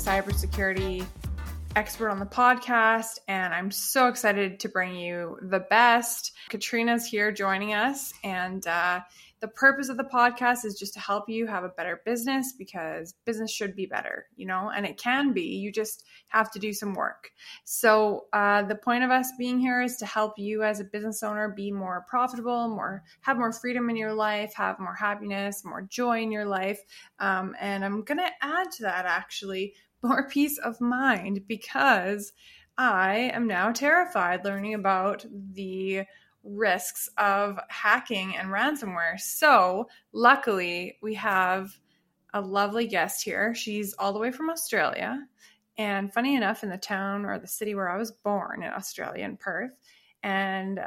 cybersecurity expert on the podcast, and I'm so excited to bring you the best. Katrina's here joining us, and uh, the purpose of the podcast is just to help you have a better business because business should be better, you know, and it can be. You just have to do some work. So, uh, the point of us being here is to help you as a business owner be more profitable, more have more freedom in your life, have more happiness, more joy in your life. Um, and I'm going to add to that actually more peace of mind because I am now terrified learning about the risks of hacking and ransomware. So, luckily, we have a lovely guest here. She's all the way from Australia. And funny enough, in the town or the city where I was born in Australia, in Perth. And uh,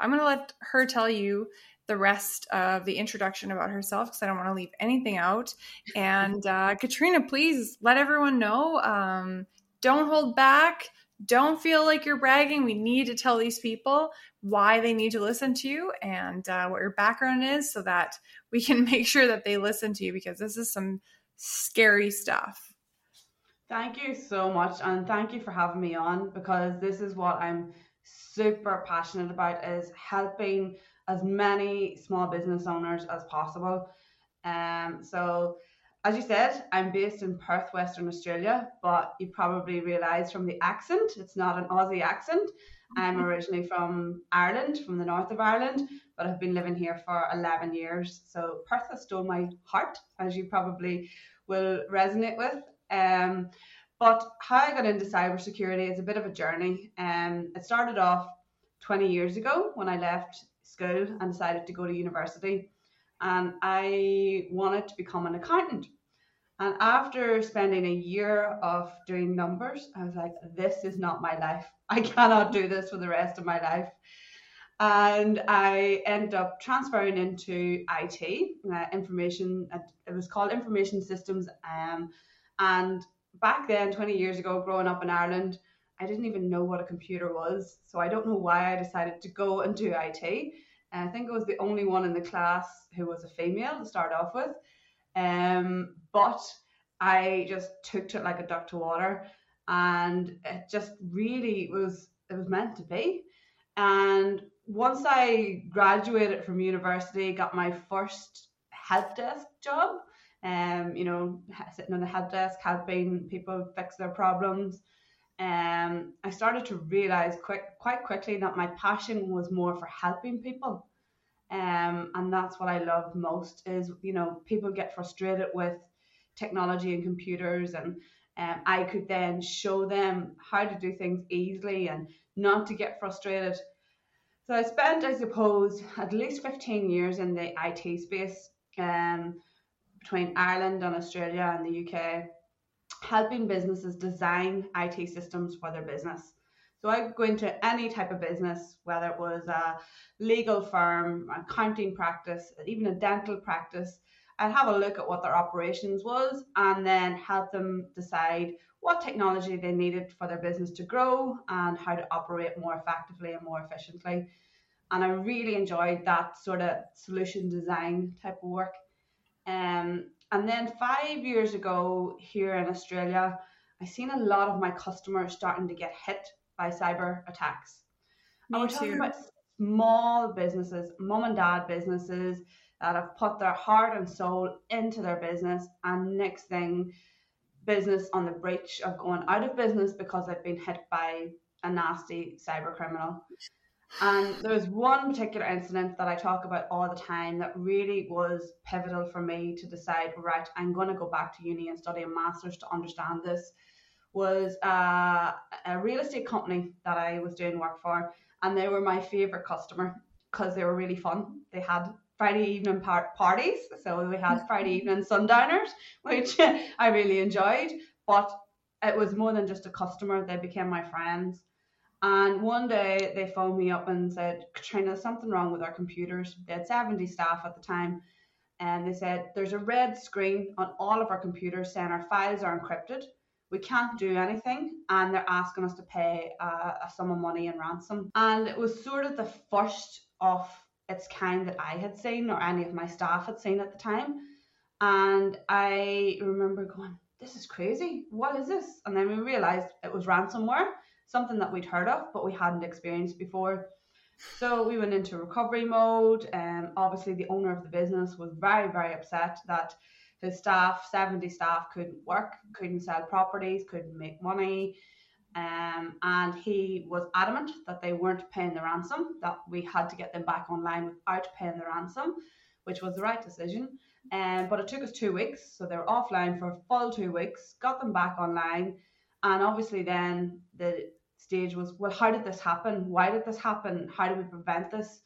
I'm going to let her tell you the rest of the introduction about herself because I don't want to leave anything out. And uh, Katrina, please let everyone know. Um, don't hold back. Don't feel like you're bragging. We need to tell these people why they need to listen to you and uh, what your background is so that we can make sure that they listen to you because this is some scary stuff. Thank you so much. And thank you for having me on because this is what I'm super passionate about is helping as many small business owners as possible. Um, so as you said, I'm based in Perth, Western Australia, but you probably realise from the accent, it's not an Aussie accent. I'm originally from Ireland, from the north of Ireland, but I've been living here for 11 years. So Perth has stole my heart, as you probably will resonate with. Um, but how I got into cybersecurity is a bit of a journey. Um, it started off 20 years ago when I left school and decided to go to university. And I wanted to become an accountant. And after spending a year of doing numbers, I was like, this is not my life. I cannot do this for the rest of my life. And I ended up transferring into IT, uh, information, uh, it was called Information Systems. Um, and back then, 20 years ago, growing up in Ireland, I didn't even know what a computer was. So I don't know why I decided to go into IT. And I think I was the only one in the class who was a female to start off with. Um, but I just took to it like a duck to water, and it just really was it was meant to be. And once I graduated from university, got my first help desk job. Um, you know, sitting on the help desk, helping people fix their problems. Um, I started to realize quick, quite quickly that my passion was more for helping people. Um, and that's what I love most is, you know, people get frustrated with technology and computers and um, I could then show them how to do things easily and not to get frustrated. So I spent, I suppose, at least 15 years in the IT space um, between Ireland and Australia and the UK, helping businesses design IT systems for their business. So I go into any type of business, whether it was a legal firm, accounting practice, even a dental practice, I'd have a look at what their operations was and then help them decide what technology they needed for their business to grow and how to operate more effectively and more efficiently. And I really enjoyed that sort of solution design type of work. Um, and then five years ago here in Australia, I seen a lot of my customers starting to get hit by cyber attacks. Me and we're talking about small businesses, mom and dad businesses that have put their heart and soul into their business, and next thing, business on the breach of going out of business because they've been hit by a nasty cyber criminal. And there was one particular incident that I talk about all the time that really was pivotal for me to decide, right, I'm going to go back to uni and study a master's to understand this was uh, a real estate company that I was doing work for, and they were my favorite customer because they were really fun. They had Friday evening par- parties, so we had Friday evening sundowners, which I really enjoyed. But it was more than just a customer; they became my friends. And one day they phoned me up and said, Katrina, there's something wrong with our computers. They had 70 staff at the time. And they said, There's a red screen on all of our computers saying our files are encrypted we can't do anything and they're asking us to pay uh, a sum of money in ransom and it was sort of the first of its kind that i had seen or any of my staff had seen at the time and i remember going this is crazy. What is this? And then we realized it was ransomware, something that we'd heard of, but we hadn't experienced before. So we went into recovery mode. And um, obviously, the owner of the business was very, very upset that his staff, 70 staff, couldn't work, couldn't sell properties, couldn't make money. Um, and he was adamant that they weren't paying the ransom, that we had to get them back online without paying the ransom, which was the right decision. Um, but it took us two weeks, so they were offline for a full two weeks, got them back online, and obviously then the stage was, well, how did this happen? Why did this happen? How do we prevent this?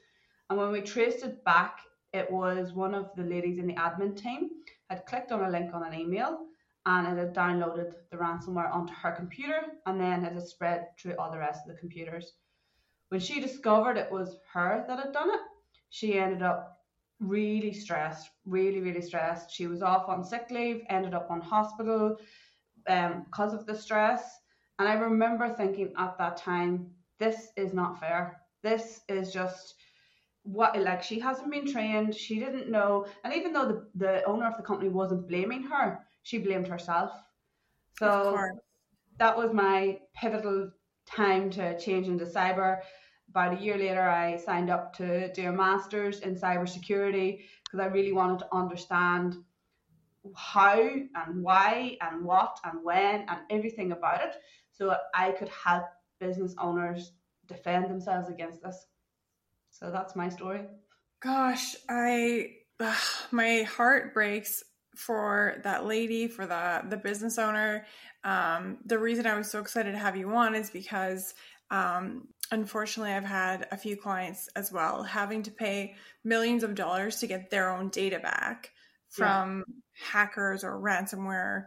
And when we traced it back, it was one of the ladies in the admin team had clicked on a link on an email and it had downloaded the ransomware onto her computer and then it had spread through all the rest of the computers. When she discovered it was her that had done it, she ended up really stressed, really, really stressed. She was off on sick leave, ended up on hospital um, because of the stress. And I remember thinking at that time, this is not fair. This is just what like she hasn't been trained. She didn't know. And even though the, the owner of the company wasn't blaming her she blamed herself. So that was my pivotal time to change into cyber. About a year later i signed up to do a master's in cybersecurity because i really wanted to understand how and why and what and when and everything about it so i could help business owners defend themselves against this so that's my story. Gosh, I ugh, my heart breaks for that lady, for the the business owner. Um, the reason I was so excited to have you on is because um, unfortunately I've had a few clients as well having to pay millions of dollars to get their own data back from yeah. hackers or ransomware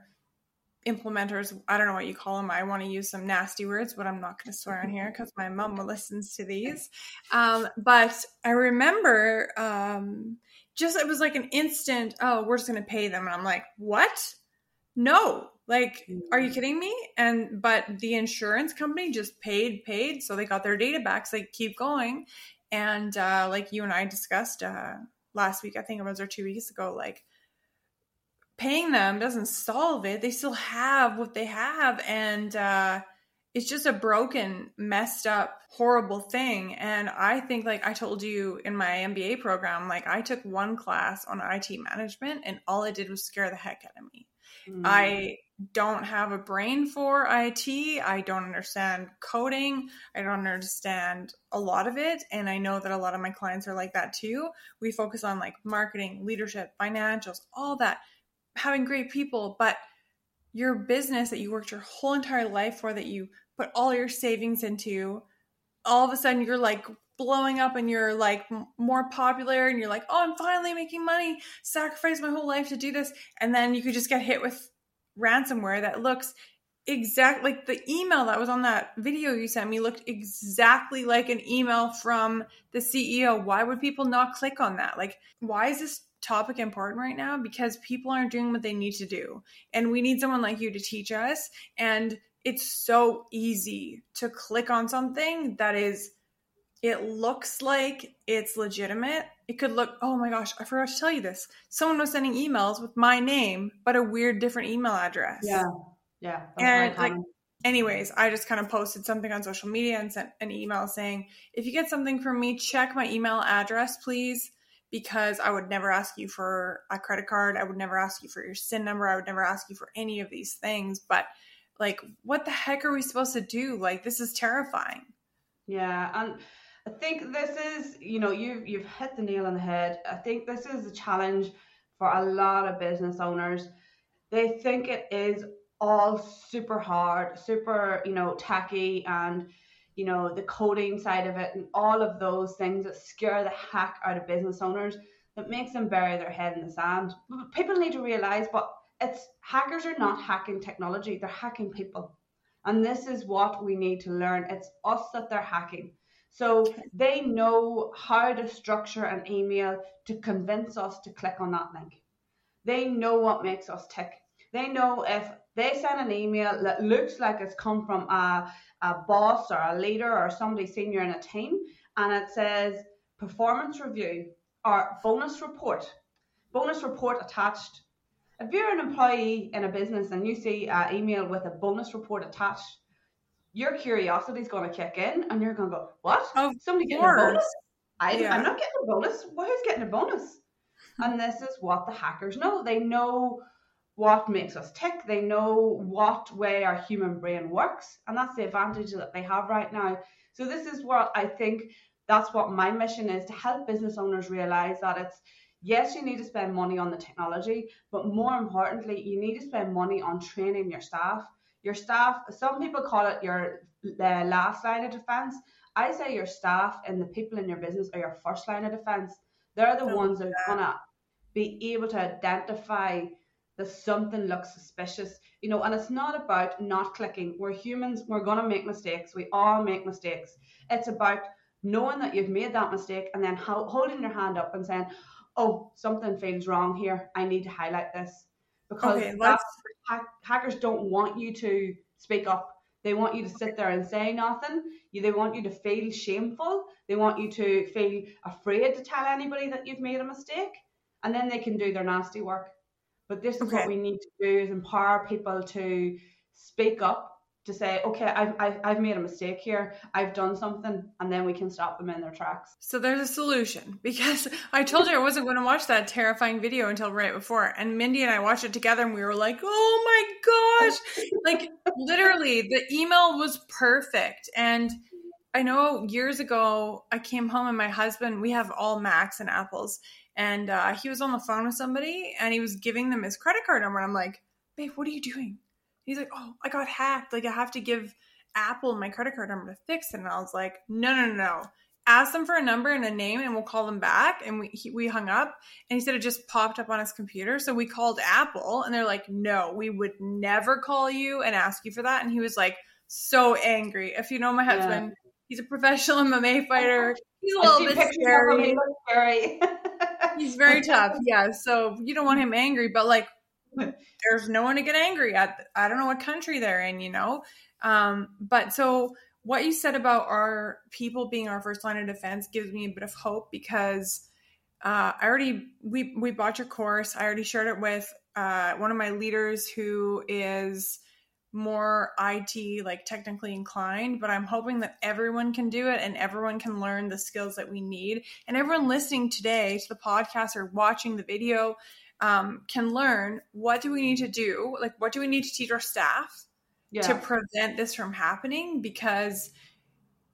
implementers i don't know what you call them i want to use some nasty words but i'm not going to swear on here because my mom listens to these. Um, but i remember um, just it was like an instant oh we're just going to pay them and i'm like what? No. Like are you mm-hmm. kidding me? And but the insurance company just paid paid so they got their data back so they keep going. And uh, like you and i discussed uh, last week i think it was or two weeks ago like paying them doesn't solve it. They still have what they have. And uh, it's just a broken, messed up, horrible thing. And I think, like I told you in my MBA program, like I took one class on IT management and all it did was scare the heck out of me. Mm. I don't have a brain for IT. I don't understand coding. I don't understand a lot of it. And I know that a lot of my clients are like that too. We focus on like marketing, leadership, financials, all that having great people, but your business that you worked your whole entire life for, that you put all your savings into, all of a sudden you're like blowing up and you're like more popular and you're like, oh, I'm finally making money, sacrifice my whole life to do this. And then you could just get hit with ransomware that looks exact like the email that was on that video you sent me looked exactly like an email from the CEO. Why would people not click on that? Like, why is this topic important right now because people aren't doing what they need to do. And we need someone like you to teach us. And it's so easy to click on something that is, it looks like it's legitimate. It could look, oh my gosh, I forgot to tell you this. Someone was sending emails with my name, but a weird different email address. Yeah. Yeah. And like, anyways, I just kind of posted something on social media and sent an email saying, if you get something from me, check my email address, please because I would never ask you for a credit card. I would never ask you for your SIN number. I would never ask you for any of these things. But like, what the heck are we supposed to do? Like, this is terrifying. Yeah. And I think this is, you know, you've, you've hit the nail on the head. I think this is a challenge for a lot of business owners. They think it is all super hard, super, you know, tacky and you know, the coding side of it and all of those things that scare the heck out of business owners that makes them bury their head in the sand. People need to realize, but it's hackers are not hacking technology, they're hacking people. And this is what we need to learn. It's us that they're hacking. So they know how to structure an email to convince us to click on that link. They know what makes us tick. They know if they send an email that looks like it's come from a, a boss or a leader or somebody senior in a team, and it says performance review or bonus report, bonus report attached. if you're an employee in a business and you see an email with a bonus report attached, your curiosity is going to kick in and you're going to go, What? Of Somebody getting a bonus? I, Yeah. I'm not getting a bonus. Well, who's getting a bonus? and this is what the hackers know. They know what makes us tick. They know what way our human brain works, and that's the advantage that they have right now. So this is what I think. That's what my mission is to help business owners realize that it's yes, you need to spend money on the technology, but more importantly, you need to spend money on training your staff. Your staff. Some people call it your uh, last line of defense. I say your staff and the people in your business are your first line of defense. They're the Oh, ones that are gonna be able to identify that something looks suspicious, you know, and it's not about not clicking. We're humans, we're gonna make mistakes. We all make mistakes. It's about knowing that you've made that mistake and then holding your hand up and saying, "Oh, something feels wrong here. I need to highlight this." Because Okay, hackers don't want you to speak up. They want you to sit there and say nothing. You, they want you to feel shameful. They want you to feel afraid to tell anybody that you've made a mistake, and then they can do their nasty work. But this is Okay. what we need to do: is empower people to speak up, to say, "Okay, I've, I've, I've made a mistake here. I've done something," and then we can stop them in their tracks. So there's a solution because I told you I wasn't going to watch that terrifying video until right before. And Mindy and I watched it together and we were like, oh my gosh. Like literally, the email was perfect. And I know years ago, I came home and my husband, we have all Macs and Apples. And uh, he was on the phone with somebody and he was giving them his credit card number. And I'm like, babe, what are you doing? He's like, oh, I got hacked. Like, I have to give Apple my credit card number to fix it. And I was like, no, no, no, no ask them for a number and a name and we'll call them back and we he, we hung up and he said it just popped up on his computer so we called apple and they're like no we would never call you and ask you for that and he was like so angry if you know my Yeah. husband he's a professional mma fighter he's a little bit pictures of him, he scary scary. he's very tough. Yeah so you don't want him angry but like there's no one to get angry at. I don't know what country they're in you know? Um but so what you said about our people being our first line of defense gives me a bit of hope because uh, I already we we bought your course. I already shared it with uh, one of my leaders who is more IT like technically inclined, but I'm hoping that everyone can do it and everyone can learn the skills that we need. And everyone listening today to the podcast or watching the video um, can learn what do we need to do? Like what do we need to teach our staff? yeah. to prevent this from happening because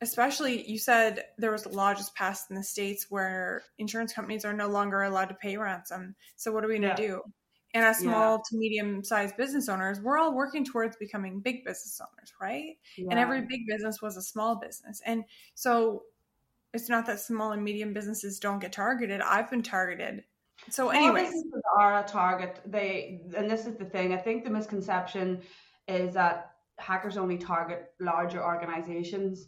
especially you said there was a law just passed in the states where insurance companies are no longer allowed to pay ransom so what are we going Yeah. to do and as small to medium sized business owners we're all working towards becoming big business owners right? And every big business was a small business. And so it's not that small and medium businesses don't get targeted. I've been targeted. So businesses are a target. They and this is the thing. I think the misconception is that hackers only target larger organizations,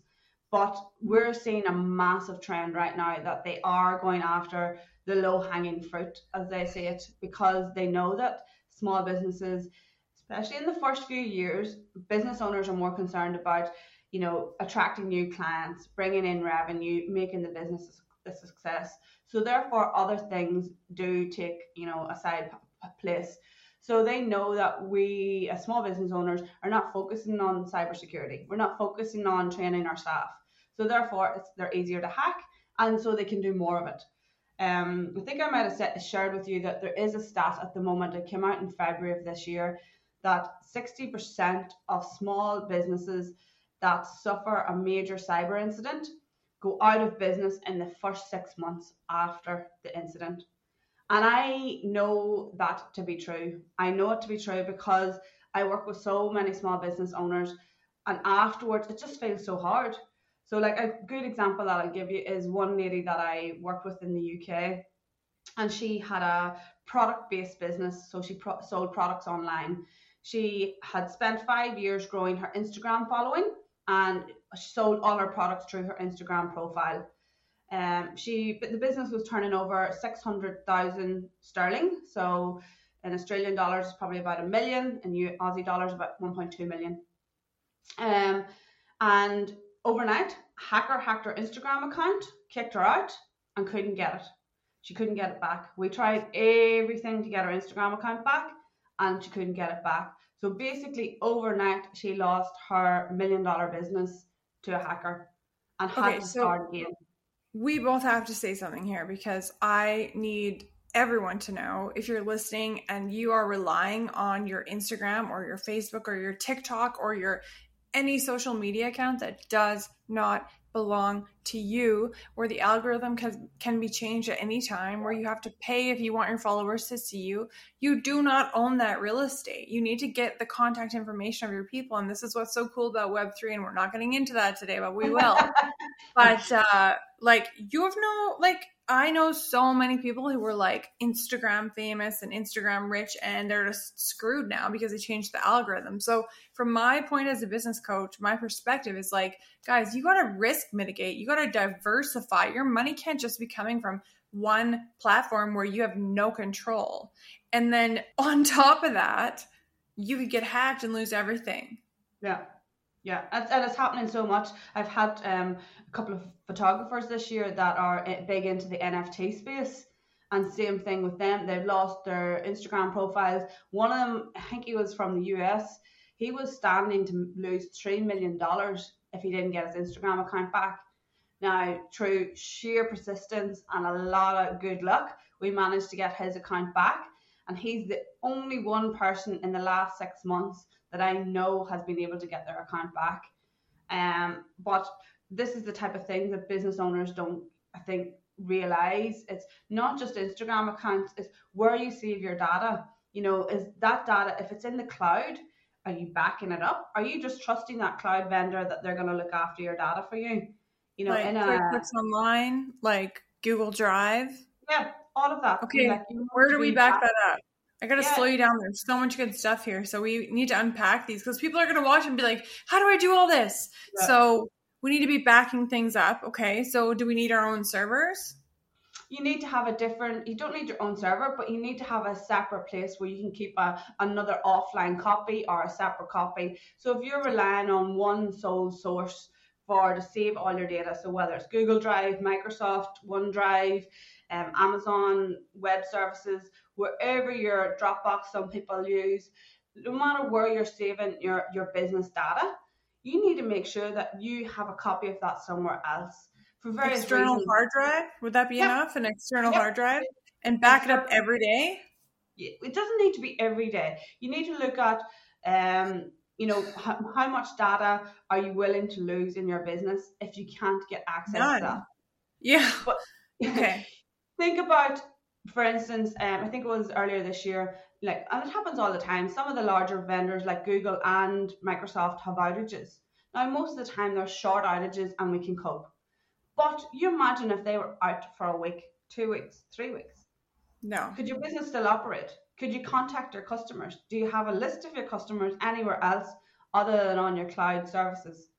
but we're seeing a massive trend right now that they are going after the low hanging fruit, as they say it, because they know that small businesses, especially in the first few years, business owners are more concerned about, you know, attracting new clients, bringing in revenue, making the business a success. So therefore, other things do take, you know, a side place. So they know that we, as small business owners, are not focusing on cybersecurity. We're not focusing on training our staff. So therefore, it's, they're easier to hack, and so they can do more of it. Um, I think I might have said, shared with you that there is a stat at the moment. that came out in February of this year that 60% of small businesses that suffer a major cyber incident go out of business in the first six months after the incident. And I know that to be true. I know it to be true because I work with so many small business owners, and afterwards it just feels so hard. So, like a good example that I'll give you is one lady that I worked with in the UK, and she had a product based business, so she pro- sold products online. She had spent five years growing her Instagram following and she sold all her products through her Instagram profile. Um, she but the business was turning over six hundred thousand sterling, so in Australian dollars, probably about a million, U- Aussie dollars, about one point two million. Um, and overnight, hacker hacked her Instagram account, kicked her out, and couldn't get it. She couldn't get it back. We tried everything to get her Instagram account back, and she couldn't get it back. So basically, overnight, she lost her million dollar business to a hacker and had Okay, to so- start again. We both have to say something here because I need everyone to know if you're listening and you are relying on your Instagram or your Facebook or your TikTok or your any social media account that does not belong to you, where the algorithm can, can be changed at any time, where you have to pay if you want your followers to see you. You do not own that real estate. You need to get the contact information of your people. And this is what's so cool about Web3. And we're not getting into that today, but we will but uh like you have no like i know so many people who were like instagram famous and instagram rich and they're just screwed now because they changed the algorithm. So from my point as a business coach my perspective is like guys you got to risk mitigate. You got to diversify. Your money can't just be coming from one platform where you have no control. And then on top of that you could get hacked and lose everything. Yeah, yeah, and, it's happening so much. I've had um, a couple of photographers this year that are uh, big into the NFT space, and same thing with them. They've lost their Instagram profiles. One of them, I think he was from the US. He was standing to lose three million dollars if he didn't get his Instagram account back. Now, through sheer persistence and a lot of good luck, we managed to get his account back. And he's the only one person in the last six months that I know has been able to get their account back. Um, but this is the type of thing that business owners don't, I think, realize. It's not just Instagram accounts, it's where you save your data. You know, is that data, if it's in the cloud, are you backing it up? Are you just trusting that cloud vendor that they're going to look after your data for you? You know, like in a, Online, like Google Drive. yeah, all of that. Okay, Like, Where do we back back- that up? I gotta Yeah. slow you down. There's so much good stuff here, so we need to unpack these because people are gonna watch and be like, "How do I do all this?" Yeah. So we need to be backing things up. Okay, so do we need our own servers? you need to have a different you don't need your own server but you need to have a separate place where you can keep a, another offline copy or a separate copy so if you're relying on one sole source for to save all your data so whether it's google drive microsoft onedrive um, amazon web services wherever your dropbox some people use no matter where you're saving your, your business data you need to make sure that you have a copy of that somewhere else for various External reasons. hard drive? Would that be enough? An external hard drive and back it up every day? it doesn't need to be every day. You need to look at, um, you know, how, how much data are you willing to lose in your business if you can't get access None. to that Yeah. that. Okay. Think about, for instance, um, I think it was earlier this year, like, and it happens all the time. Some of the larger vendors like Google and Microsoft have outages. Now, most of the time they're short outages and we can cope. But you imagine if they were out for a week, two weeks, three weeks. No. Could your business still operate? Could you contact your customers? Do you have a list of your customers anywhere else other than on your cloud services?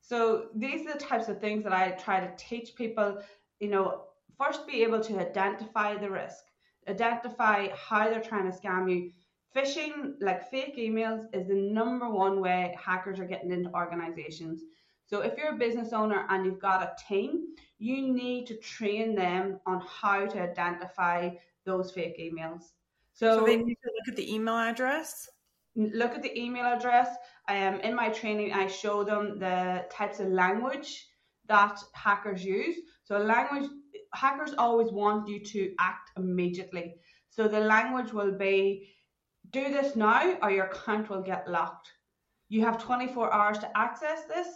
So these are the types of things that I try to teach people, you know, first be able to identify the risk, identify how they're trying to scam you. Phishing, like fake emails, is the number one way hackers are getting into organizations. So if you're a business owner and you've got a team, you need to train them on how to identify those fake emails. So, So they need to look at the email address. look at the email address. Um, in my training, I show them the types of language that hackers use. So language hackers always want you to act immediately. So the language will be do this now or your account will get locked. You have 24 hours to access this.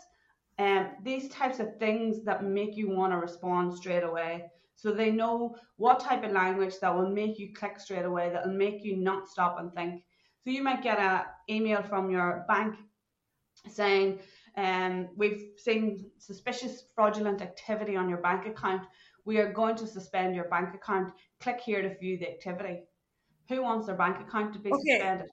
And these types of things that make you want to respond straight away. So they know what type of language that will make you click straight away, that will make you not stop and think. So you might get an email from your bank saying, um, we've seen suspicious fraudulent activity on your bank account. We are going to suspend your bank account. Click here to view the activity. Who wants their bank account to be Okay. suspended?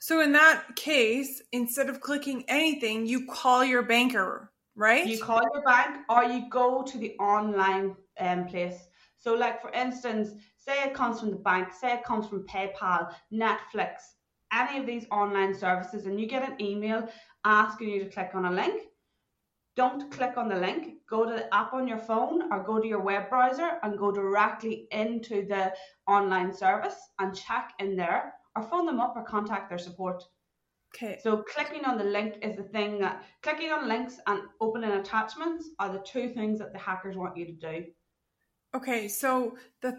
So in that case, instead of clicking anything, you call your banker, right? You call your bank or you go to the online um, place. So, like for instance, say it comes from the bank, say it comes from PayPal, Netflix, any of these online services, and you get an email asking you to click on a link. Don't click on the link. Go to the app on your phone or go to your web browser and go directly into the online service and check in there or phone them up or contact their support. Okay. So clicking on the link is the thing that clicking on links and opening attachments are the two things that the hackers want you to do. Okay, so the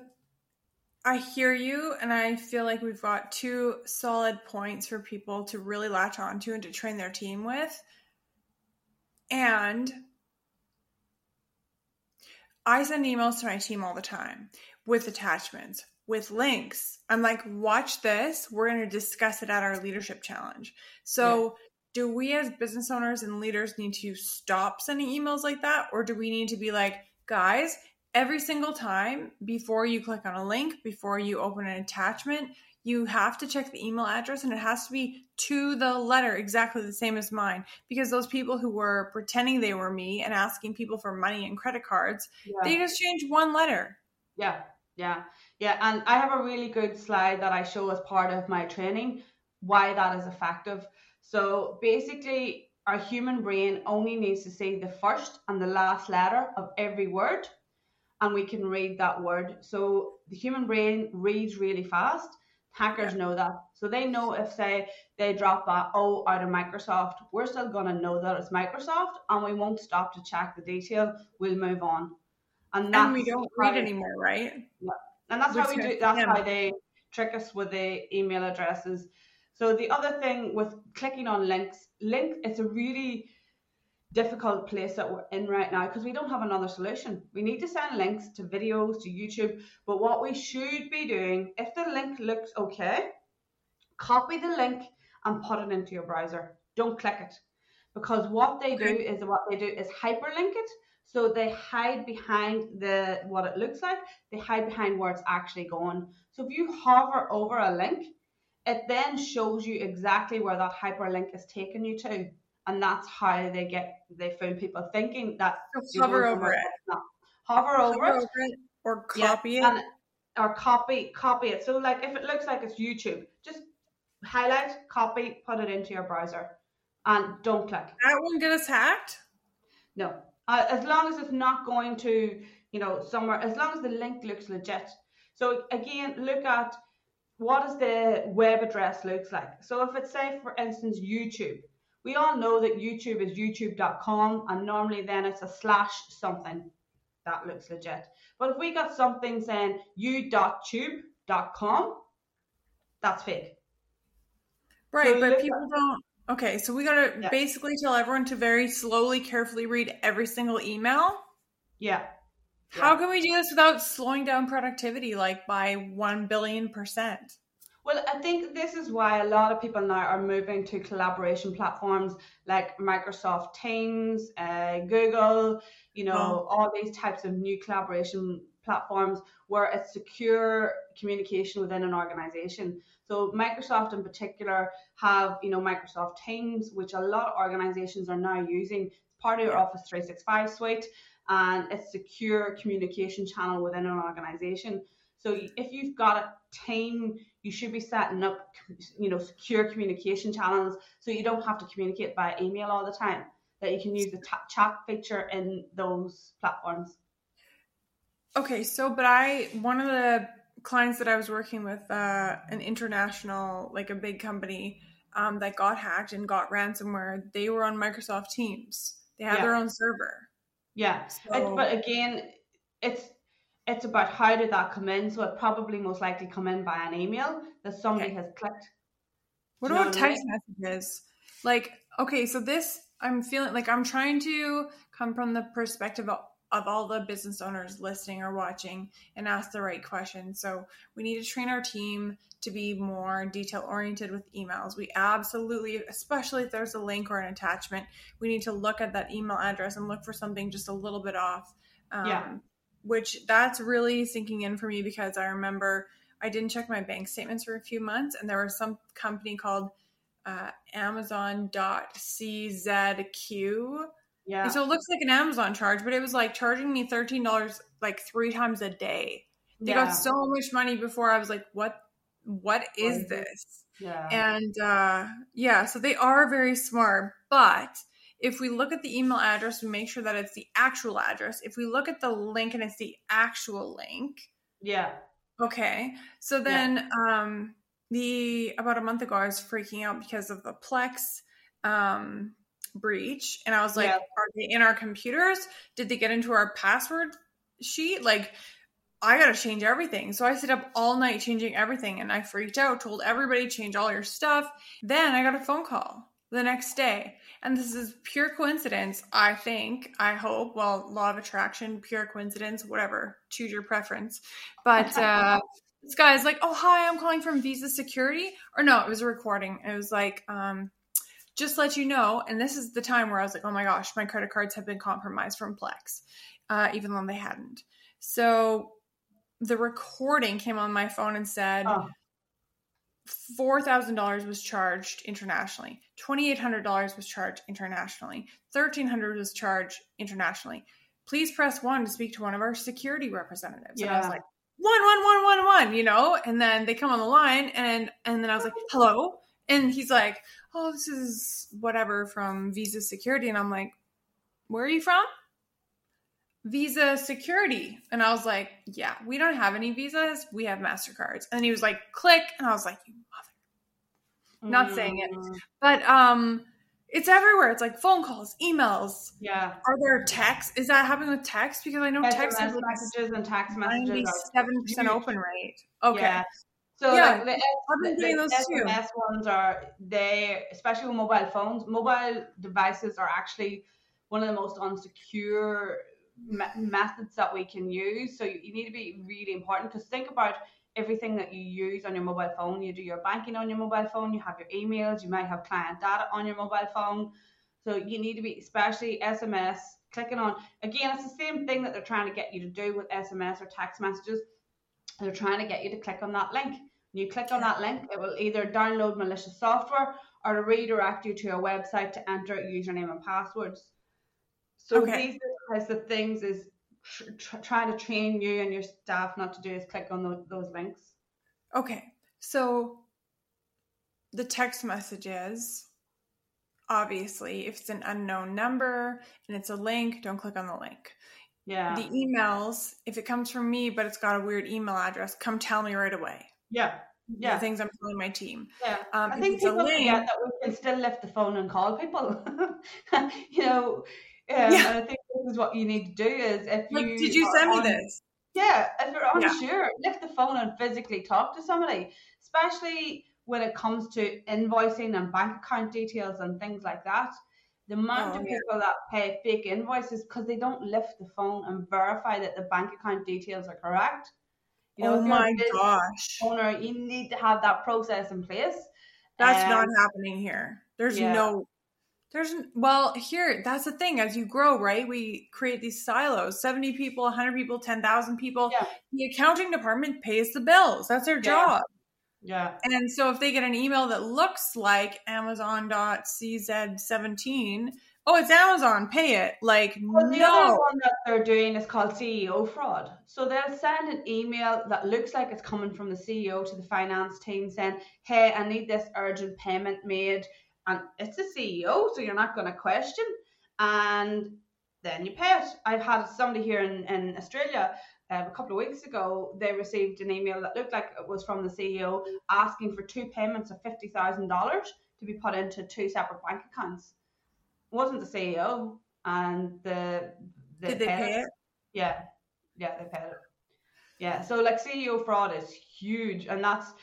I hear you and I feel like we've got two solid points for people to really latch onto and to train their team with. And I send emails to my team all the time with attachments, with links. I'm like, watch this. We're going to discuss it at our leadership challenge. So, yeah. do we as business owners and leaders need to stop sending emails like that? Or do we need to be like, guys, every single time before you click on a link, before you open an attachment, you have to check the email address and it has to be to the letter exactly the same as mine. Because those people who were pretending they were me and asking people for money and credit cards yeah. they just changed one letter. Yeah yeah yeah and i have a really good slide that i show as part of my training why that is effective. So basically our human brain only needs to see the first and the last letter of every word and we can read that word. So the human brain reads really fast Hackers yeah. know that. So they know if, say, they drop that O out of Microsoft, we're still going to know that it's Microsoft and we won't stop to check the detail. We'll move on. And, and we don't read anymore, right? Yeah. And that's Which how we do That's how they trick us with the email addresses. So the other thing with clicking on links, link, it's a really difficult place that we're in right now because we don't have another solution. We need to send links to videos, to YouTube, but what we should be doing, if the link looks okay, copy the link and put it into your browser. Don't click it. Because what they do is what they do is hyperlink it. So they hide behind the what it looks like, they hide behind where it's actually going. So if you hover over a link, it then shows you exactly where that hyperlink is taking you to and that's how they get they fool people thinking that so hover over it. Hover, hover over, it, it, or copy yeah, it. or copy copy it. So like if it looks like it's YouTube, just highlight, copy, put it into your browser, and don't click. That won't get us hacked. No, uh, as long as it's not going to you know somewhere. As long as the link looks legit. So again, look at what does the web address looks like. So if it's say for instance YouTube, we all know that YouTube is youtube.com and normally then it's a slash something that looks legit. But if we got something saying u.tube.com, that's fake. Right, so but people at, don't. Okay, so we got to yeah. basically tell everyone to very slowly, carefully read every single email. Yeah. How yeah. can we do this without slowing down productivity like by 1 billion percent? Well, I think this is why a lot of people now are moving to collaboration platforms like Microsoft Teams, uh, Google, you know, oh. all these types of new collaboration platforms where it's secure communication within an organization. So Microsoft in particular have, you know, Microsoft Teams, which a lot of organizations are now using. It's part of your Office 365 suite and it's secure communication channel within an organization. So if you've got a team, you should be setting up, you know, secure communication channels so you don't have to communicate by email all the time. That you can use the chat feature in those platforms. Okay, so but I one of the clients that I was working with, uh, an international, like a big company, um, that got hacked and got ransomware. They were on Microsoft Teams. They had yeah. their own server. Yeah, so, but again, it's it's about how did that come in. So it probably most likely come in by an email that somebody okay. has clicked. What about text messages? Like, okay, so this I'm feeling like I'm trying to come from the perspective of, of all the business owners listening or watching and ask the right questions. So we need to train our team to be more detail oriented with emails. We absolutely, especially if there's a link or an attachment, we need to look at that email address and look for something just a little bit off. Um, yeah which that's really sinking in for me because I remember I didn't check my bank statements for a few months, and there was some company called uh, Amazon.czq. Yeah. And so it looks like an Amazon charge, but it was like charging me thirteen dollars like three times a day. They yeah. got so much money before I was like, what? What is this? Yeah. And uh, yeah, so they are very smart, but if we look at the email address, we make sure that it's the actual address. If we look at the link and it's the actual link. Yeah. Okay. So then yeah. um the about a month ago, I was freaking out because of the Plex um, breach, and I was like, Yeah. "Are they in our computers? Did they get into our password sheet? Like, I got to change everything." So I stayed up all night changing everything, and I freaked out. Told everybody change all your stuff. Then I got a phone call the next day, and this is pure coincidence. I think. I hope. Well, law of attraction, pure coincidence, whatever. Choose your preference. But uh, this guy's like, "Oh, hi, I'm calling from Visa Security." Or no, it was a recording. It was like, um, just let you know. And this is the time where I was like, "Oh my gosh, my credit cards have been compromised from Plex," uh, even though they hadn't. So the recording came on my phone and said. Oh. Four thousand dollars was charged internationally. Twenty eight hundred dollars was charged internationally. Thirteen hundred was charged internationally. Please press one to speak to one of our security representatives. And I was Yeah. like, one, one, one, one, one, you know? And then they come on the line and and then I was like, hello? And he's like, Oh, this is whatever from Visa Security. And I'm like, Where are you from? Visa Security. And I was like, Yeah, we don't have any visas. We have MasterCards. And he was like, click. And I was like, You mother not saying it. Mm, but um it's everywhere. It's like phone calls, emails. Yeah. Are there texts? Is that happening with text? Because I know text SMS has like messages and text messages. ninety-seven percent open rate. Okay. Yeah. So Yeah, like the, I've been doing those too. SMS ones are they, especially with mobile phones. Mobile devices are actually one of the most unsecure methods that we can use. So you, you need to be really important because think about everything that you use on your mobile phone. You do your banking on your mobile phone. You have your emails. You might have client data on your mobile phone. So you need to be, especially SMS, clicking on. Again, it's the same thing that they're trying to get you to do with SMS or text messages. They're trying to get you to click on that link. When you click on that link, it will either download malicious software or redirect you to a website to enter username and passwords. So Okay. these are the types of things is tr- tr- trying to train you and your staff not to do is click on tho- those links. Okay. So the text messages, obviously, if it's an unknown number and it's a link, don't click on the link. Yeah. The emails, if it comes from me but it's got a weird email address, come tell me right away. yeah. Yeah. The things I'm telling my team. Yeah. Um, I think people link, forget that we can still lift the phone and call people. you know, um, Yeah. and I think this is what you need to do is if like, you did you send me this? Yeah, if you're Yeah. unsure, lift the phone and physically talk to somebody, especially when it comes to invoicing and bank account details and things like that. The amount Oh, of yeah. people that pay fake invoices because they don't lift the phone and verify that the bank account details are correct. You know, oh my gosh. owner, you need to have that process in place. That's Um, not happening here. There's yeah. no there's well here that's the thing as you grow right we create these silos 70 people 100 people 10,000 people Yeah. the accounting department pays the bills that's their Yeah. job Yeah. and so if they get an email that looks like amazon.cz17 oh it's amazon pay it like Well, the other one that they're doing is called CEO fraud. So they'll send an email that looks like it's coming from the CEO to the finance team saying, "Hey, I need this urgent payment made," and it's the CEO, so you're not going to question, and then you pay it. I've had somebody here in, in Australia uh, a couple of weeks ago. They received an email that looked like it was from the CEO asking for two payments of fifty thousand dollars to be put into two separate bank accounts. It wasn't the CEO, and the, the did they pay it. it Yeah, yeah, they paid it. Yeah, so like CEO fraud is huge, and that's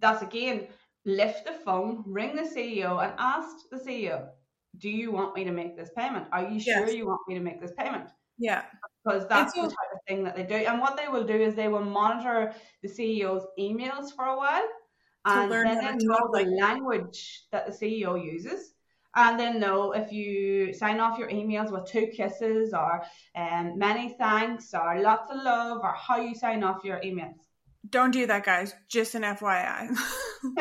that's again lift the phone, ring the CEO, and ask the CEO, "Do you want me to make this payment? Are you sure Yes. you want me to make this payment?" yeah Because that's so- the type of thing that they do. And what they will do is they will monitor the CEO's emails for a while, and learn then they know the language that the CEO uses. And then know if you sign off your emails with two kisses or um, many thanks or lots of love or how you sign off your emails. Don't do that guys. Just an fyi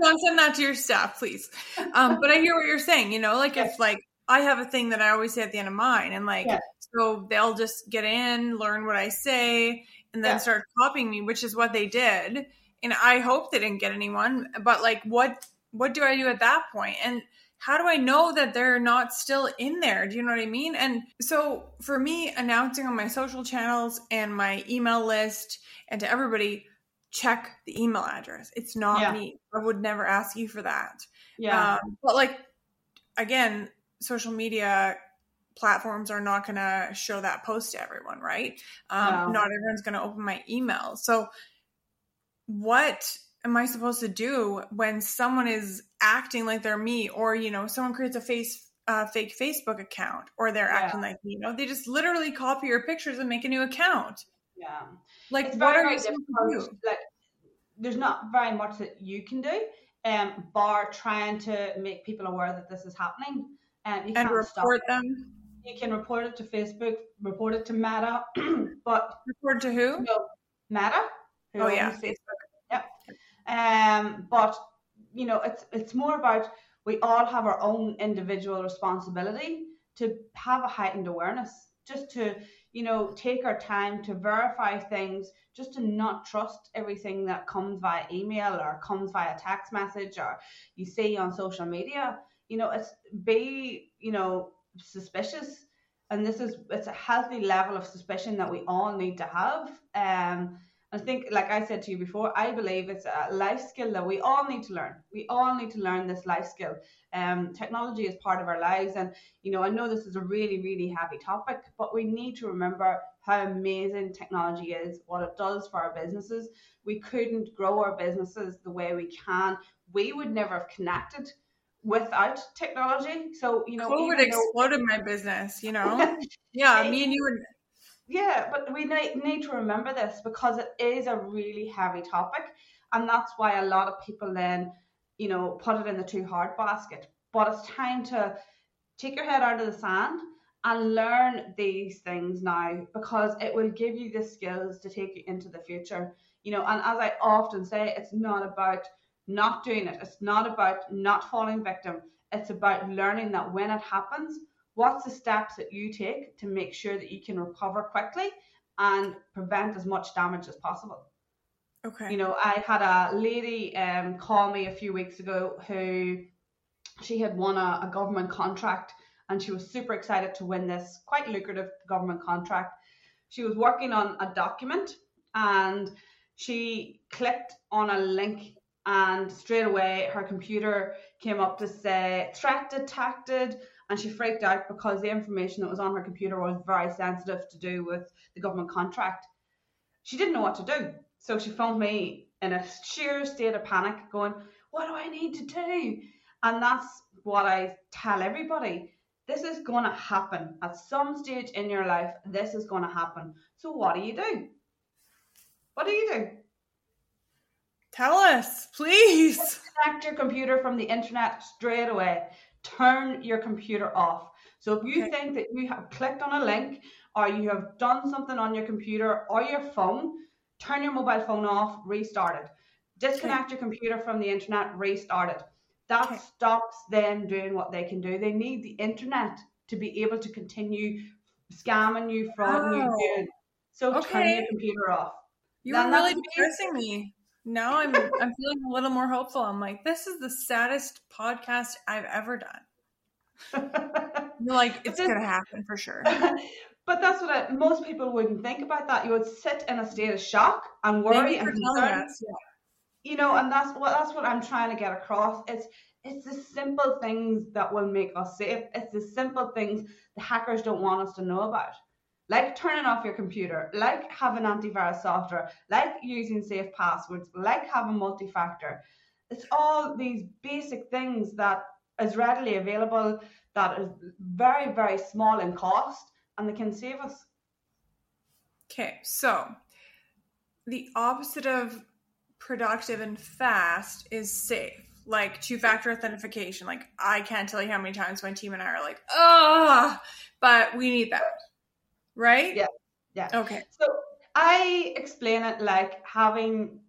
don't send that to your staff please. Um but i hear what you're saying you know like if like i have a thing that i always say at the end of mine and like Yeah. so they'll just get in learn what i say and then Yeah. start copying me which is what they did. And i hope they didn't get anyone but like what what do i do at that point? And how do i know that they're not still in there do you know what i mean and so for me announcing on my social channels and my email list and to everybody check the email address. It's not Yeah. me. I would never ask you for that. Yeah. Um, but like again, social media platforms are not going to show that post to everyone, right? Um, No. Not everyone's going to open my email. So, what am I supposed to do when someone is acting like they're me, or you know, someone creates a face uh, fake Facebook account, or they're Yeah. acting like me? You know, they just literally copy your pictures and make a new account. yeah. Like, it's what very, are you supposed to do? Like, there's not very much that you can do, um, bar trying to make people aware that this is happening. Um, you And can't stop. report them. You can report it to Facebook, report it to Meta, but Report to who? no, Meta. who Oh, yeah. Facebook. Um, but you know, it's it's more about we all have our own individual responsibility to have a heightened awareness, just to you know take our time to verify things, just to not trust everything that comes via email or comes via text message or you see on social media. You know, it's be you know suspicious and this is it's a healthy level of suspicion that we all need to have um I think, like I said to you before, I believe it's a life skill that we all need to learn. We all need to learn this life skill. Um, technology is part of our lives, and you know, I know this is a really, really heavy topic, but we need to remember how amazing technology is, what it does for our businesses. We couldn't grow our businesses the way we can. We would never have connected without technology. So, you know, COVID even though- exploded my business, you know? Yeah, me and you were Yeah, but we need, to remember this because it is a really heavy topic, and that's why a lot of people then, you know, put it in the too hard basket. But it's time to take your head out of the sand and learn these things now because it will give you the skills to take you into the future. You know, and as I often say, it's not about not doing it. It's not about not falling victim. It's about learning that when it happens, what's the steps that you take to make sure that you can recover quickly and prevent as much damage as possible okay. you know i had a lady um, call me a few weeks ago who she had won a, a government contract and she was super excited to win this quite lucrative government contract she was working on a document and she clicked on a link and straight away her computer came up to say threat detected and she freaked out because the information that was on her computer was very sensitive to do with the government contract. She didn't know what to do. So she phoned me in a sheer state of panic, going, What do I need to do? And that's what I tell everybody. This is going to happen. At some stage in your life, this is going to happen. So what do you do? What do you do? Tell us, please. Disconnect your computer from the internet straight away. Turn your computer off. So if you Okay. think that you have clicked on a link or you have done something on your computer or your phone, turn your mobile phone off, restart it. Disconnect your computer from the internet, restart it. That Okay. stops them doing what they can do. They need the internet to be able to continue scamming you, frauding you. Oh. doing- So turn your computer off. You are really depressing me. Now I'm I'm feeling a little more hopeful. I'm like, this is the saddest podcast I've ever done. You're like, it's gonna happen for sure. but that's what I, most people wouldn't think about that. You would sit in a state of shock and worry and concern. us. Yeah. You know, and that's what that's what I'm trying to get across. It's it's the simple things that will make us safe. It's the simple things the hackers don't want us to know about. Like turning off your computer, like having antivirus software, like using safe passwords, like having multi-factor. It's all these basic things that is readily available, that is very, very small in cost, and they can save us. Okay, so the opposite of productive and fast is safe. Like two factor authentication. Like I can't tell you how many times my team and I are like, oh, but we need that. Right? Yeah. Yeah. Okay. So I explain it like having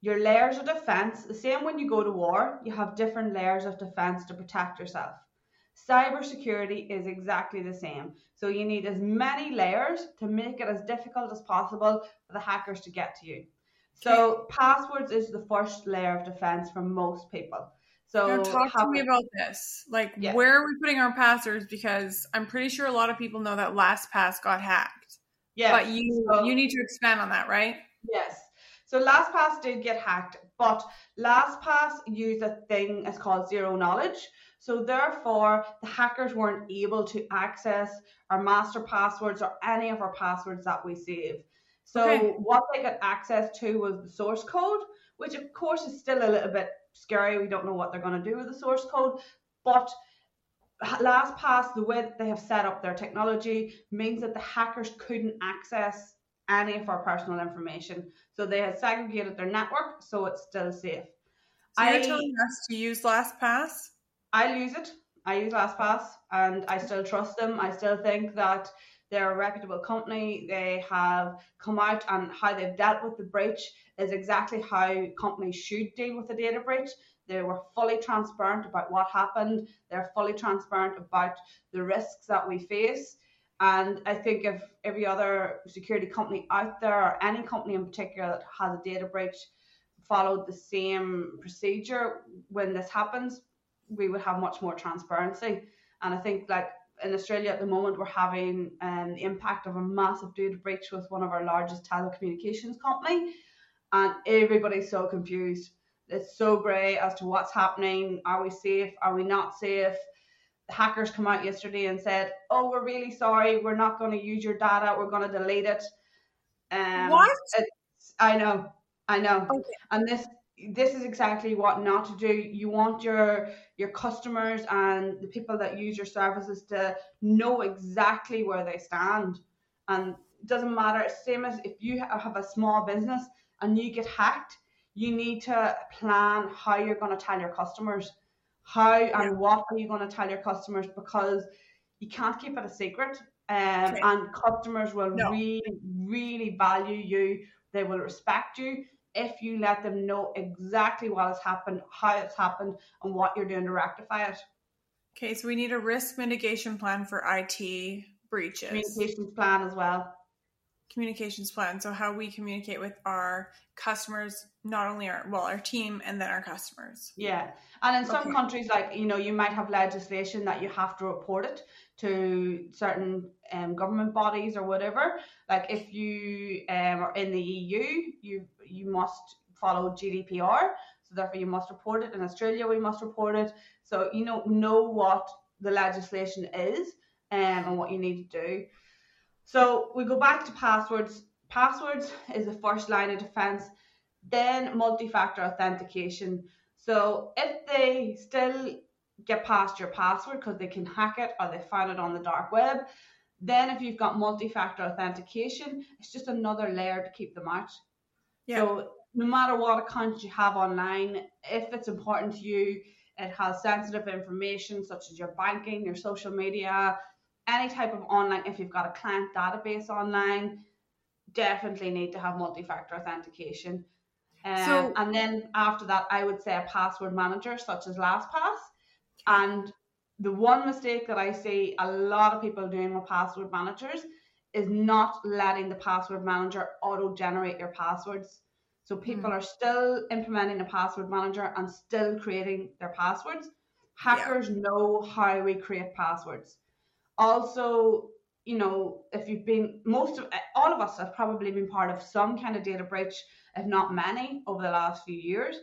your layers of defense. The same when you go to war, you have different layers of defense to protect yourself. Cybersecurity is exactly the same. So you need as many layers to make it as difficult as possible for the hackers to get to you. So passwords is the first layer of defense for most people. So Now talk to me about this. Like, where are we putting our passwords? Because I'm pretty sure a lot of people know that LastPass got hacked. yeah, But you so- you need to expand on that, right? Yes. So LastPass did get hacked, but LastPass used a thing it's called zero knowledge. So therefore, the hackers weren't able to access our master passwords or any of our passwords that we save. So okay. what they got access to was the source code, which of course is still a little bit scary. We don't know what they're going to do with the source code, but LastPass, the way that they have set up their technology, means that the hackers couldn't access any of our personal information. So they had segregated their network, so it's still safe. So you're telling us to use LastPass? I use it. I use LastPass, and I still trust them. I still think that they're a reputable company. They have come out and how they've dealt with the breach is exactly how companies should deal with a data breach. They were fully transparent about what happened. They're fully transparent about the risks that we face. And I think if every other security company out there, or any company in particular that has a data breach, followed the same procedure when this happens, we would have much more transparency. And I think like in Australia at the moment, we're having um, the impact of a massive data breach with one of our largest telecommunications company, and everybody's so confused it's so grey as to what's happening. Are we safe? Are we not safe? The hackers come out yesterday and said, "Oh, we're really sorry. We're not going to use your data. We're going to delete it." Um, what? I know, I know. Okay. And this this is exactly what not to do. You want your your customers and the people that use your services to know exactly where they stand. And it doesn't matter. Same as if you have a small business and you get hacked, you need to plan how you're going to tell your customers how and what are you going to tell your customers because you can't keep it a secret um, okay. and customers will no. really really value you they will respect you if you let them know exactly what has happened how it's happened and what you're doing to rectify it. Okay so we need a risk mitigation plan for it breaches. Communications plan as well. Communications plan so how we communicate with our customers not only our well our team and then our customers. Yeah and in some okay. countries like you know you might have legislation that you have to report it to certain um, government bodies or whatever like if you um, are in the eu you you must follow gdpr so therefore you must report it in australia we must report it so you know know what the legislation is um, and what you need to do so we go back to passwords. Passwords is the first line of defense, then multi factor authentication. So if they still get past your password because they can hack it or they find it on the dark web, then if you've got multi factor authentication, it's just another layer to keep them out. Yeah. So no matter what account you have online, if it's important to you, it has sensitive information such as your banking, your social media, any type of online, if you've got a client database online, definitely need to have multi-factor authentication. Um, so, and then after that, I would say a password manager such as LastPass. And the one mistake that I see a lot of people doing with password managers is not letting the password manager auto generate your passwords. So people mm. are still implementing a password manager and still creating their passwords. Hackers yeah. know how we create passwords also you know if you've been most of all of us have probably been part of some kind of data breach if not many over the last few years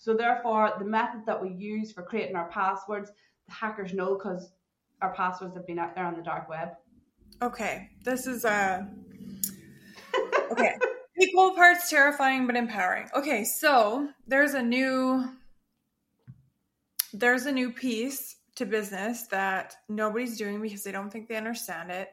so therefore the method that we use for creating our passwords the hackers know because our passwords have been out there on the dark web. Okay this is uh okay. Equal parts terrifying but empowering. Okay so there's a new there's a new piece to business that nobody's doing because they don't think they understand it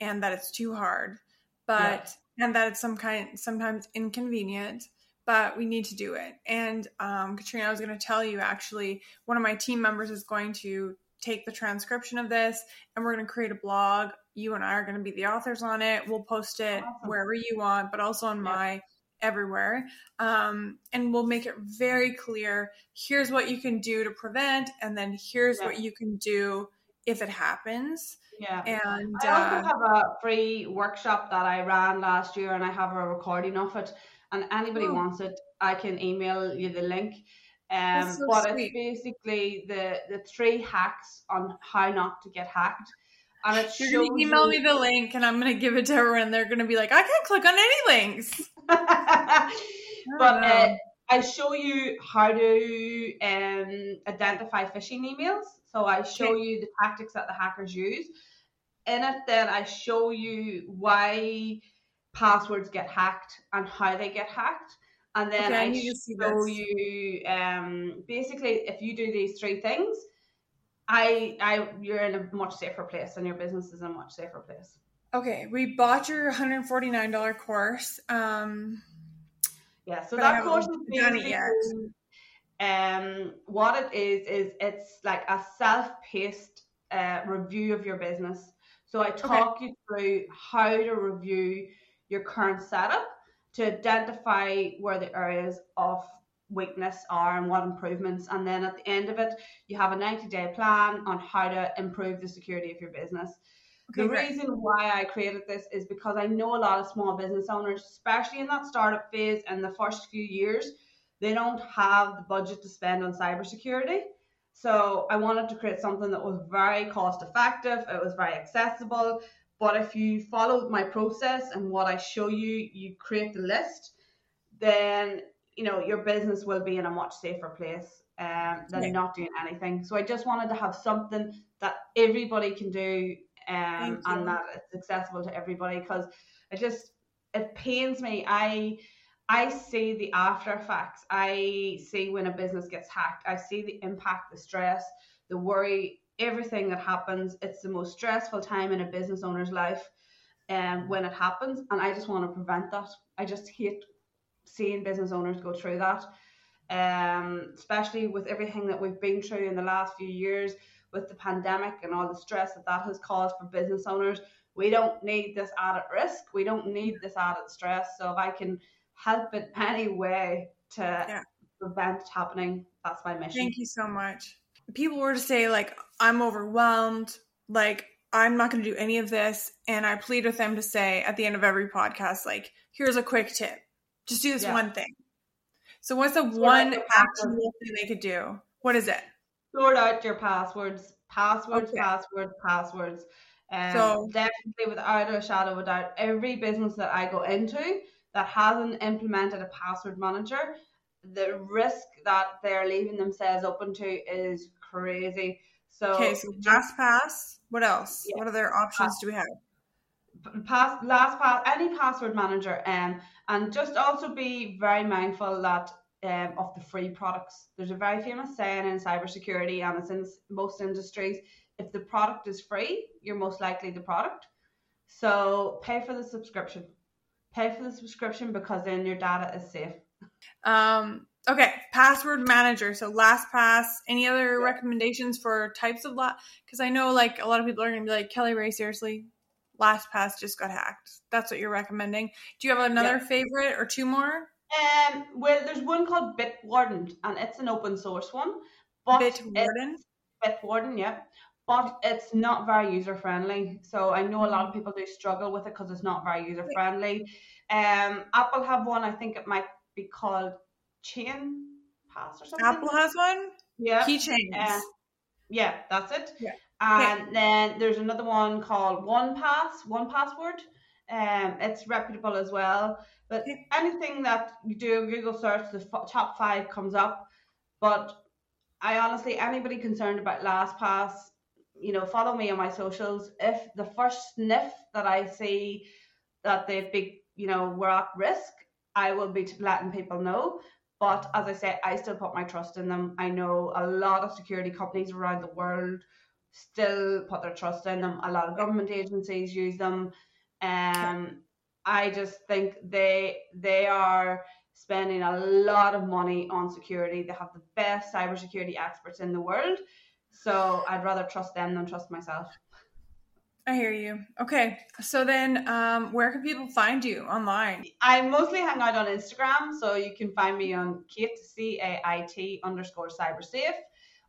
and that it's too hard but yeah. and that it's some kind sometimes inconvenient but we need to do it and um, katrina i was going to tell you actually one of my team members is going to take the transcription of this and we're going to create a blog you and i are going to be the authors on it we'll post it awesome. wherever you want but also on my everywhere. Um, and we'll make it very clear here's what you can do to prevent, and then here's yeah. what you can do if it happens. Yeah. And I also uh, have a free workshop that I ran last year, and I have a recording of it. And anybody oh. wants it, I can email you the link. Um, so but sweet. it's basically the the three hacks on how not to get hacked. And it You're gonna email you... me the link, and I'm gonna give it to her, and they're gonna be like, "I can't click on any links." but uh, I show you how to um, identify phishing emails. So I show okay. you the tactics that the hackers use. In it, then I show you why passwords get hacked and how they get hacked. And then okay, I show you um, basically if you do these three things, I I you're in a much safer place and your business is in a much safer place. Okay, we bought your $149 course. Um yeah, so that course is basically um what it is is it's like a self-paced uh, review of your business. So I talk okay. you through how to review your current setup to identify where the areas of weakness are and what improvements. And then at the end of it you have a 90 day plan on how to improve the security of your business. Okay, the great. reason why i created this is because i know a lot of small business owners especially in that startup phase and the first few years they don't have the budget to spend on cybersecurity. So i wanted to create something that was very cost effective. It was very accessible but if you follow my process and what i show you you create the list then you know your business will be in a much safer place um, than yeah. not doing anything. So I just wanted to have something that everybody can do um, and that it's accessible to everybody because it just it pains me. I I see the after effects. I see when a business gets hacked. I see the impact, the stress, the worry, everything that happens. It's the most stressful time in a business owner's life um, when it happens. And I just want to prevent that. I just hate seeing business owners go through that, um, especially with everything that we've been through in the last few years with the pandemic and all the stress that that has caused for business owners. We don't need this added risk. We don't need this added stress. So if I can help in any way to yeah. prevent it happening, that's my mission. Thank you so much. People were to say like, I'm overwhelmed, like I'm not going to do any of this. And I plead with them to say at the end of every podcast, like, here's a quick tip. Just do this yeah. one thing. So what's the sort one actionable thing they could do? What is it? Sort out your passwords, passwords, okay. passwords, passwords. Um, so definitely, without a shadow of a doubt, every business that I go into that hasn't implemented a password manager, the risk that they're leaving themselves open to is crazy. So okay, so LastPass. What else? Yeah. What other options do we have? pass LastPass any password manager um and just also be very mindful that um, of the free products there's a very famous saying in cybersecurity and it's in most industries if the product is free you're most likely the product so pay for the subscription pay for the subscription because then your data is safe um okay password manager so lastpass any other yeah. recommendations for types of lot because i know like a lot of people are gonna be like kelly ray seriously LastPass just got hacked. That's what you're recommending. Do you have another yeah. favorite or two more? Um, well, there's one called Bitwarden, and it's an open source one. But Bitwarden. Bitwarden, yeah. But it's not very user friendly. So I know a lot of people do struggle with it because it's not very user friendly. Um, Apple have one. I think it might be called Chain Pass or something. Apple has one. Yeah. Keychains. Uh, yeah, that's it. Yeah. And okay. then there's another one called One Pass, One Password. Um, it's reputable as well. But okay. anything that you do a Google search, the f- top five comes up. But I honestly, anybody concerned about LastPass, you know, follow me on my socials. If the first sniff that I see that they've been, you know, we're at risk, I will be letting people know. But as I say, I still put my trust in them. I know a lot of security companies around the world still put their trust in them. A lot of government agencies use them. Um, I just think they they are spending a lot of money on security. They have the best cybersecurity experts in the world. So I'd rather trust them than trust myself. I hear you. Okay. So then um, where can people find you online? I mostly hang out on Instagram. So you can find me on Cait, C A I T underscore cyber safe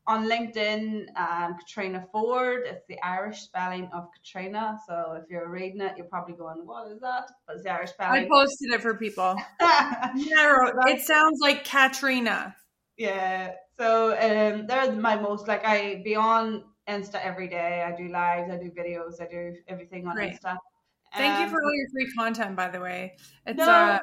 on LinkedIn, um, Katrina Ford. It's the Irish spelling of Katrina. So if you're reading it, you're probably going, "What is that?" But it's the Irish spelling. I posted it for people. it sounds like Katrina. Yeah. So um, they're my most like I be on Insta every day. I do lives, I do videos, I do everything on Great. Insta. Thank um, you for all your free content, by the way. It's no, uh,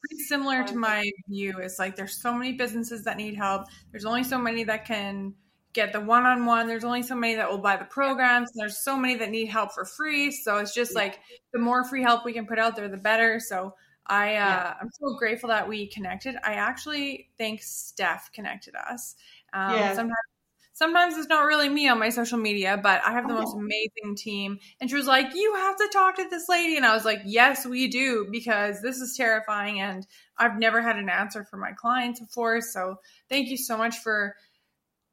pretty similar to my view. It's like there's so many businesses that need help. There's only so many that can get the one-on-one. There's only so many that will buy the programs. There's so many that need help for free. So it's just yeah. like the more free help we can put out there, the better. So I uh, yeah. I'm so grateful that we connected. I actually think Steph connected us. Um, yeah. Sometimes sometimes it's not really me on my social media, but I have the oh. most amazing team. And she was like, You have to talk to this lady. And I was like, Yes, we do, because this is terrifying. And I've never had an answer for my clients before. So thank you so much for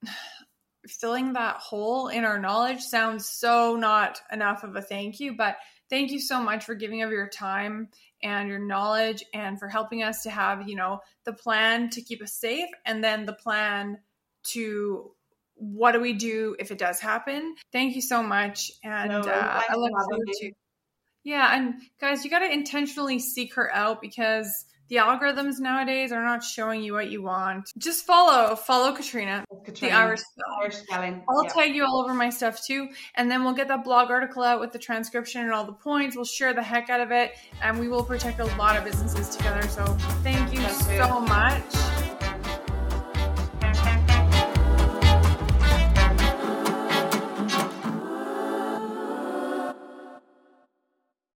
filling that hole in our knowledge. Sounds so not enough of a thank you, but thank you so much for giving of your time and your knowledge and for helping us to have, you know, the plan to keep us safe and then the plan to what do we do if it does happen? Thank you so much. And no, uh, I forward to Yeah, and guys, you got to intentionally seek her out because the algorithms nowadays are not showing you what you want. Just follow, follow Katrina, Katrina the Irish spelling. Irish spelling. I'll yep. tag you all over my stuff too, and then we'll get that blog article out with the transcription and all the points. We'll share the heck out of it, and we will protect a lot of businesses together. So thank you so much.